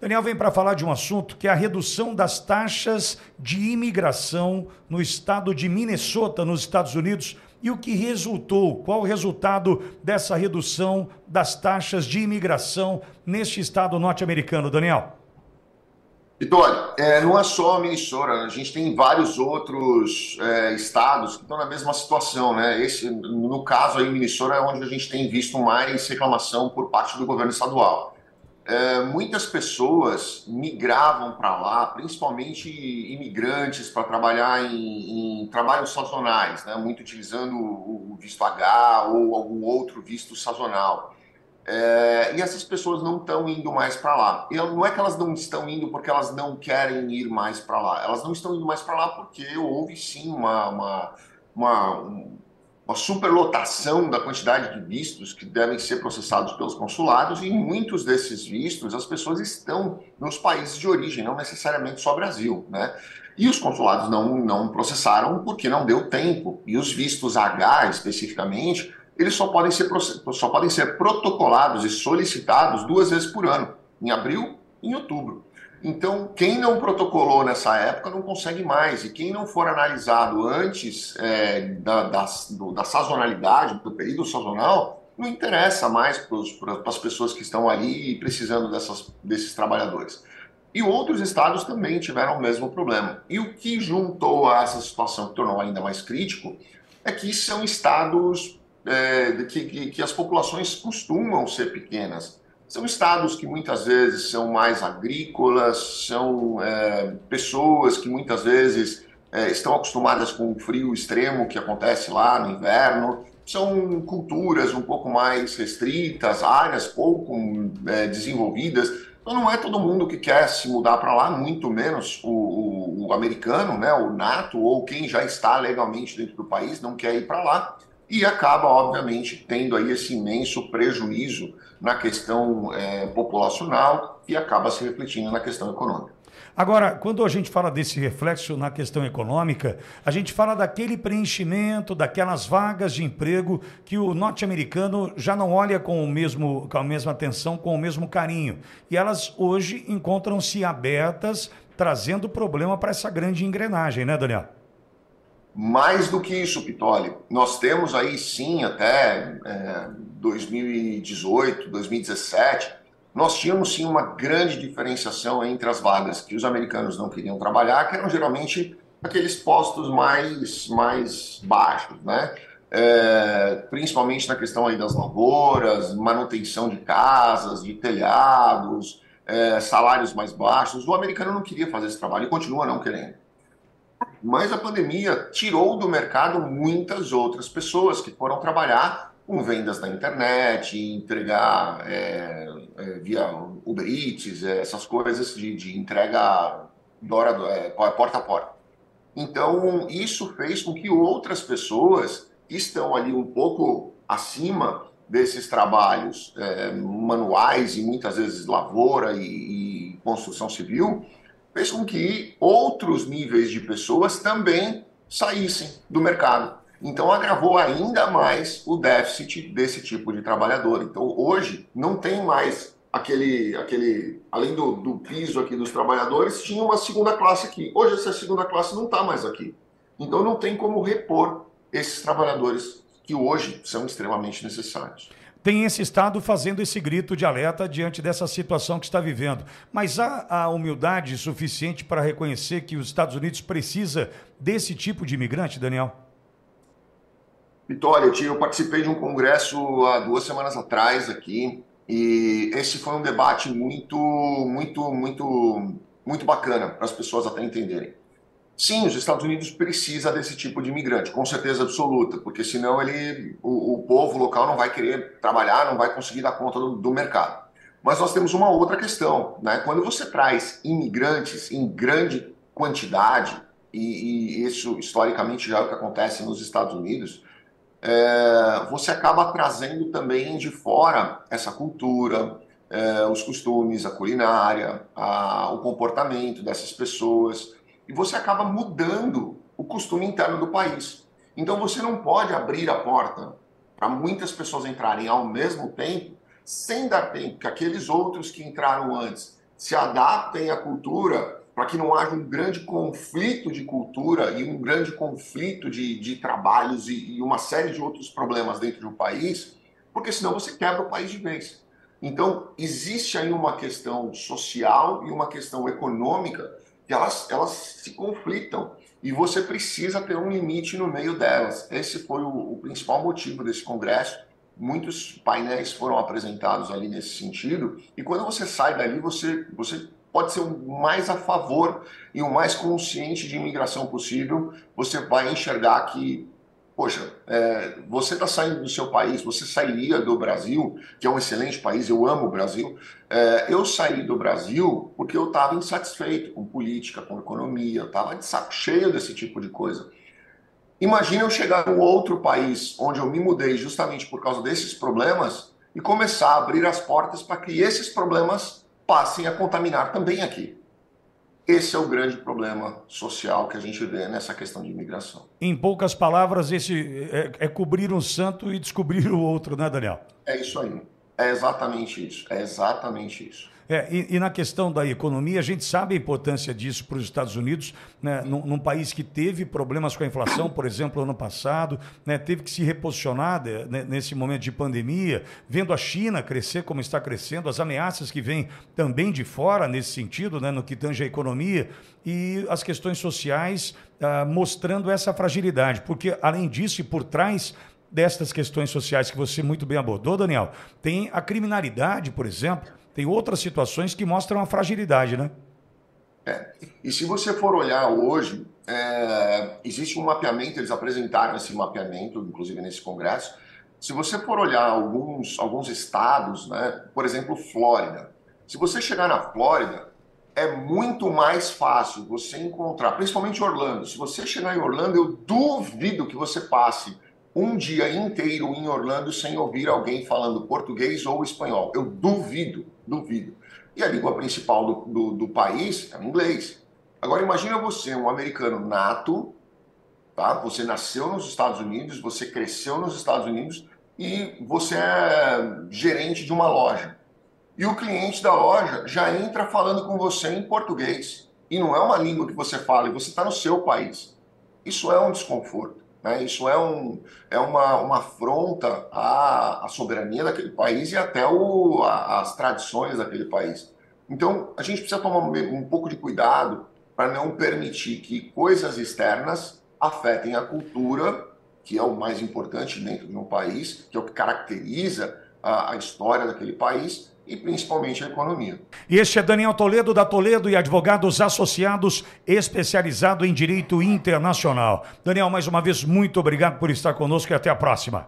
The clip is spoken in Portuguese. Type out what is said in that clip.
Daniel vem para falar de um assunto que é a redução das taxas de imigração no estado de Minnesota, nos Estados Unidos, e o que resultou, qual o resultado dessa redução das taxas de imigração neste estado norte-americano, Daniel? Vitória, é, não é só Minnesota, a gente tem vários outros é, estados que estão na mesma situação, né? Esse, no caso aí, Minnesota é onde a gente tem visto mais reclamação por parte do governo estadual. É, muitas pessoas migravam para lá, principalmente imigrantes, para trabalhar em, em, trabalhos sazonais, né? muito utilizando o visto H ou algum outro visto sazonal. É, e essas pessoas não estão indo mais para lá. E não é que elas não estão indo porque elas não querem ir mais para lá. Elas não estão indo mais para lá porque houve sim uma, uma, uma, uma superlotação da quantidade de vistos que devem ser processados pelos consulados. E em muitos desses vistos, as pessoas estão nos países de origem, não necessariamente só Brasil. Né? E os consulados não, não processaram porque não deu tempo. E os vistos H, especificamente, eles só podem ser, só podem ser protocolados e solicitados duas vezes por ano, em abril e em outubro. Então, quem não protocolou nessa época não consegue mais, e quem não for analisado antes é, da, da, do, da sazonalidade, do período sazonal, não interessa mais para as pessoas que estão ali precisando dessas, desses trabalhadores. E outros estados também tiveram o mesmo problema. E o que juntou a essa situação que tornou ainda mais crítico é que são estados é, que, que, que as populações costumam ser pequenas. São estados que muitas vezes são mais agrícolas, são é, pessoas que muitas vezes é, estão acostumadas com o frio extremo que acontece lá no inverno, são culturas um pouco mais restritas, áreas pouco é, desenvolvidas. Então não é todo mundo que quer se mudar para lá, muito menos o, o, o, americano, né, o nato, ou quem já está legalmente dentro do país, não quer ir para lá e acaba, obviamente, tendo aí esse imenso prejuízo na questão é, populacional e acaba se refletindo na questão econômica. Agora, quando a gente fala desse reflexo na questão econômica, a gente fala daquele preenchimento, daquelas vagas de emprego que o norte-americano já não olha com, o mesmo, com a mesma atenção, com o mesmo carinho. E elas hoje encontram-se abertas, trazendo problema para essa grande engrenagem, né, Daniel? Mais do que isso, Pitoli, nós temos aí sim até é, 2018, 2017, nós tínhamos sim uma grande diferenciação entre as vagas que os americanos não queriam trabalhar, que eram geralmente aqueles postos mais, mais baixos, né? É, principalmente na questão aí das lavouras, manutenção de casas, de telhados, é, salários mais baixos. O americano não queria fazer esse trabalho e continua não querendo. Mas a pandemia tirou do mercado muitas outras pessoas que foram trabalhar com vendas na internet, entregar é, é, via Uber Eats, é, essas coisas de, de entrega dora, é, porta a porta. Então, isso fez com que outras pessoas que estão ali um pouco acima desses trabalhos é, manuais e muitas vezes lavoura e, e construção civil fez com que outros níveis de pessoas também saíssem do mercado. Então agravou ainda mais o déficit desse tipo de trabalhador. Então hoje não tem mais aquele, aquele além do, do piso aqui dos trabalhadores, tinha uma segunda classe aqui. Hoje essa segunda classe não está mais aqui. Então não tem como repor esses trabalhadores que hoje são extremamente necessários tem esse Estado fazendo esse grito de alerta diante dessa situação que está vivendo. Mas há a humildade suficiente para reconhecer que os Estados Unidos precisa desse tipo de imigrante, Daniel? Vitória, eu participei de um congresso há duas semanas atrás aqui e esse foi um debate muito, muito, muito, muito bacana para as pessoas até entenderem. Sim, os Estados Unidos precisa desse tipo de imigrante, com certeza absoluta, porque senão ele, o, o povo local não vai querer trabalhar, não vai conseguir dar conta do, do mercado. Mas nós temos uma outra questão, né? Quando você traz imigrantes em grande quantidade, e, e isso historicamente já é o que acontece nos Estados Unidos, é, você acaba trazendo também de fora essa cultura, é, os costumes, a culinária, a, o comportamento dessas pessoas e você acaba mudando o costume interno do país. Então você não pode abrir a porta para muitas pessoas entrarem ao mesmo tempo, sem dar tempo que aqueles outros que entraram antes se adaptem à cultura para que não haja um grande conflito de cultura e um grande conflito de, de trabalhos e, e uma série de outros problemas dentro de um país, porque senão você quebra o país de vez. Então, existe aí uma questão social e uma questão econômica elas, elas se conflitam e você precisa ter um limite no meio delas. Esse foi o, o principal motivo desse congresso. Muitos painéis foram apresentados ali nesse sentido e quando você sai dali, você, você pode ser o mais a favor e o mais consciente de imigração possível. Você vai enxergar que Poxa, é, você está saindo do seu país, você sairia do Brasil, que é um excelente país, eu amo o Brasil. É, eu saí do Brasil porque eu estava insatisfeito com política, com economia, estava de saco cheio desse tipo de coisa. Imagina eu chegar num outro país onde eu me mudei justamente por causa desses problemas e começar a abrir as portas para que esses problemas passem a contaminar também aqui. Esse é o grande problema social que a gente vê nessa questão de imigração. Em poucas palavras, esse é, é cobrir um santo e descobrir o outro, né, Daniel? É isso aí. É exatamente isso. É exatamente isso. É, e, e, na questão da economia, a gente sabe a importância disso para os Estados Unidos, né, num, num, país que teve problemas com a inflação, por exemplo, ano passado, né, teve que se reposicionar de, né, nesse momento de pandemia, vendo a China crescer como está crescendo, as ameaças que vêm também de fora nesse sentido, né, no que tange a economia, e as questões sociais ah, mostrando essa fragilidade, porque além disso e por trás destas questões sociais que você muito bem abordou, Daniel, tem a criminalidade, por exemplo, tem outras situações que mostram a fragilidade, né? É. E se você for olhar hoje, é, existe um mapeamento, eles apresentaram esse mapeamento, inclusive nesse congresso. Se você for olhar alguns, alguns estados, né, por exemplo, Flórida, se você chegar na Flórida, é muito mais fácil você encontrar, principalmente Orlando. Se você chegar em Orlando, eu duvido que você passe um dia inteiro em Orlando sem ouvir alguém falando português ou espanhol. Eu duvido, duvido. E a língua principal do, do, do país é o inglês. Agora imagina você, um americano nato, tá? Você nasceu nos Estados Unidos, você cresceu nos Estados Unidos e você é gerente de uma loja. E o cliente da loja já entra falando com você em português. E não é uma língua que você fala, e você está no seu país. Isso é um desconforto. Né? Isso é, um, é uma, uma afronta à, à soberania daquele país e até o, a, as tradições daquele país. Então, a gente precisa tomar um, um pouco de cuidado para não permitir que coisas externas afetem a cultura, que é o mais importante dentro de um país, que é o que caracteriza a, a história daquele país, e principalmente a economia. Este é Daniel Toledo, da Toledo e Advogados Associados, especializado em direito internacional. Daniel, mais uma vez, muito obrigado por estar conosco e até a próxima.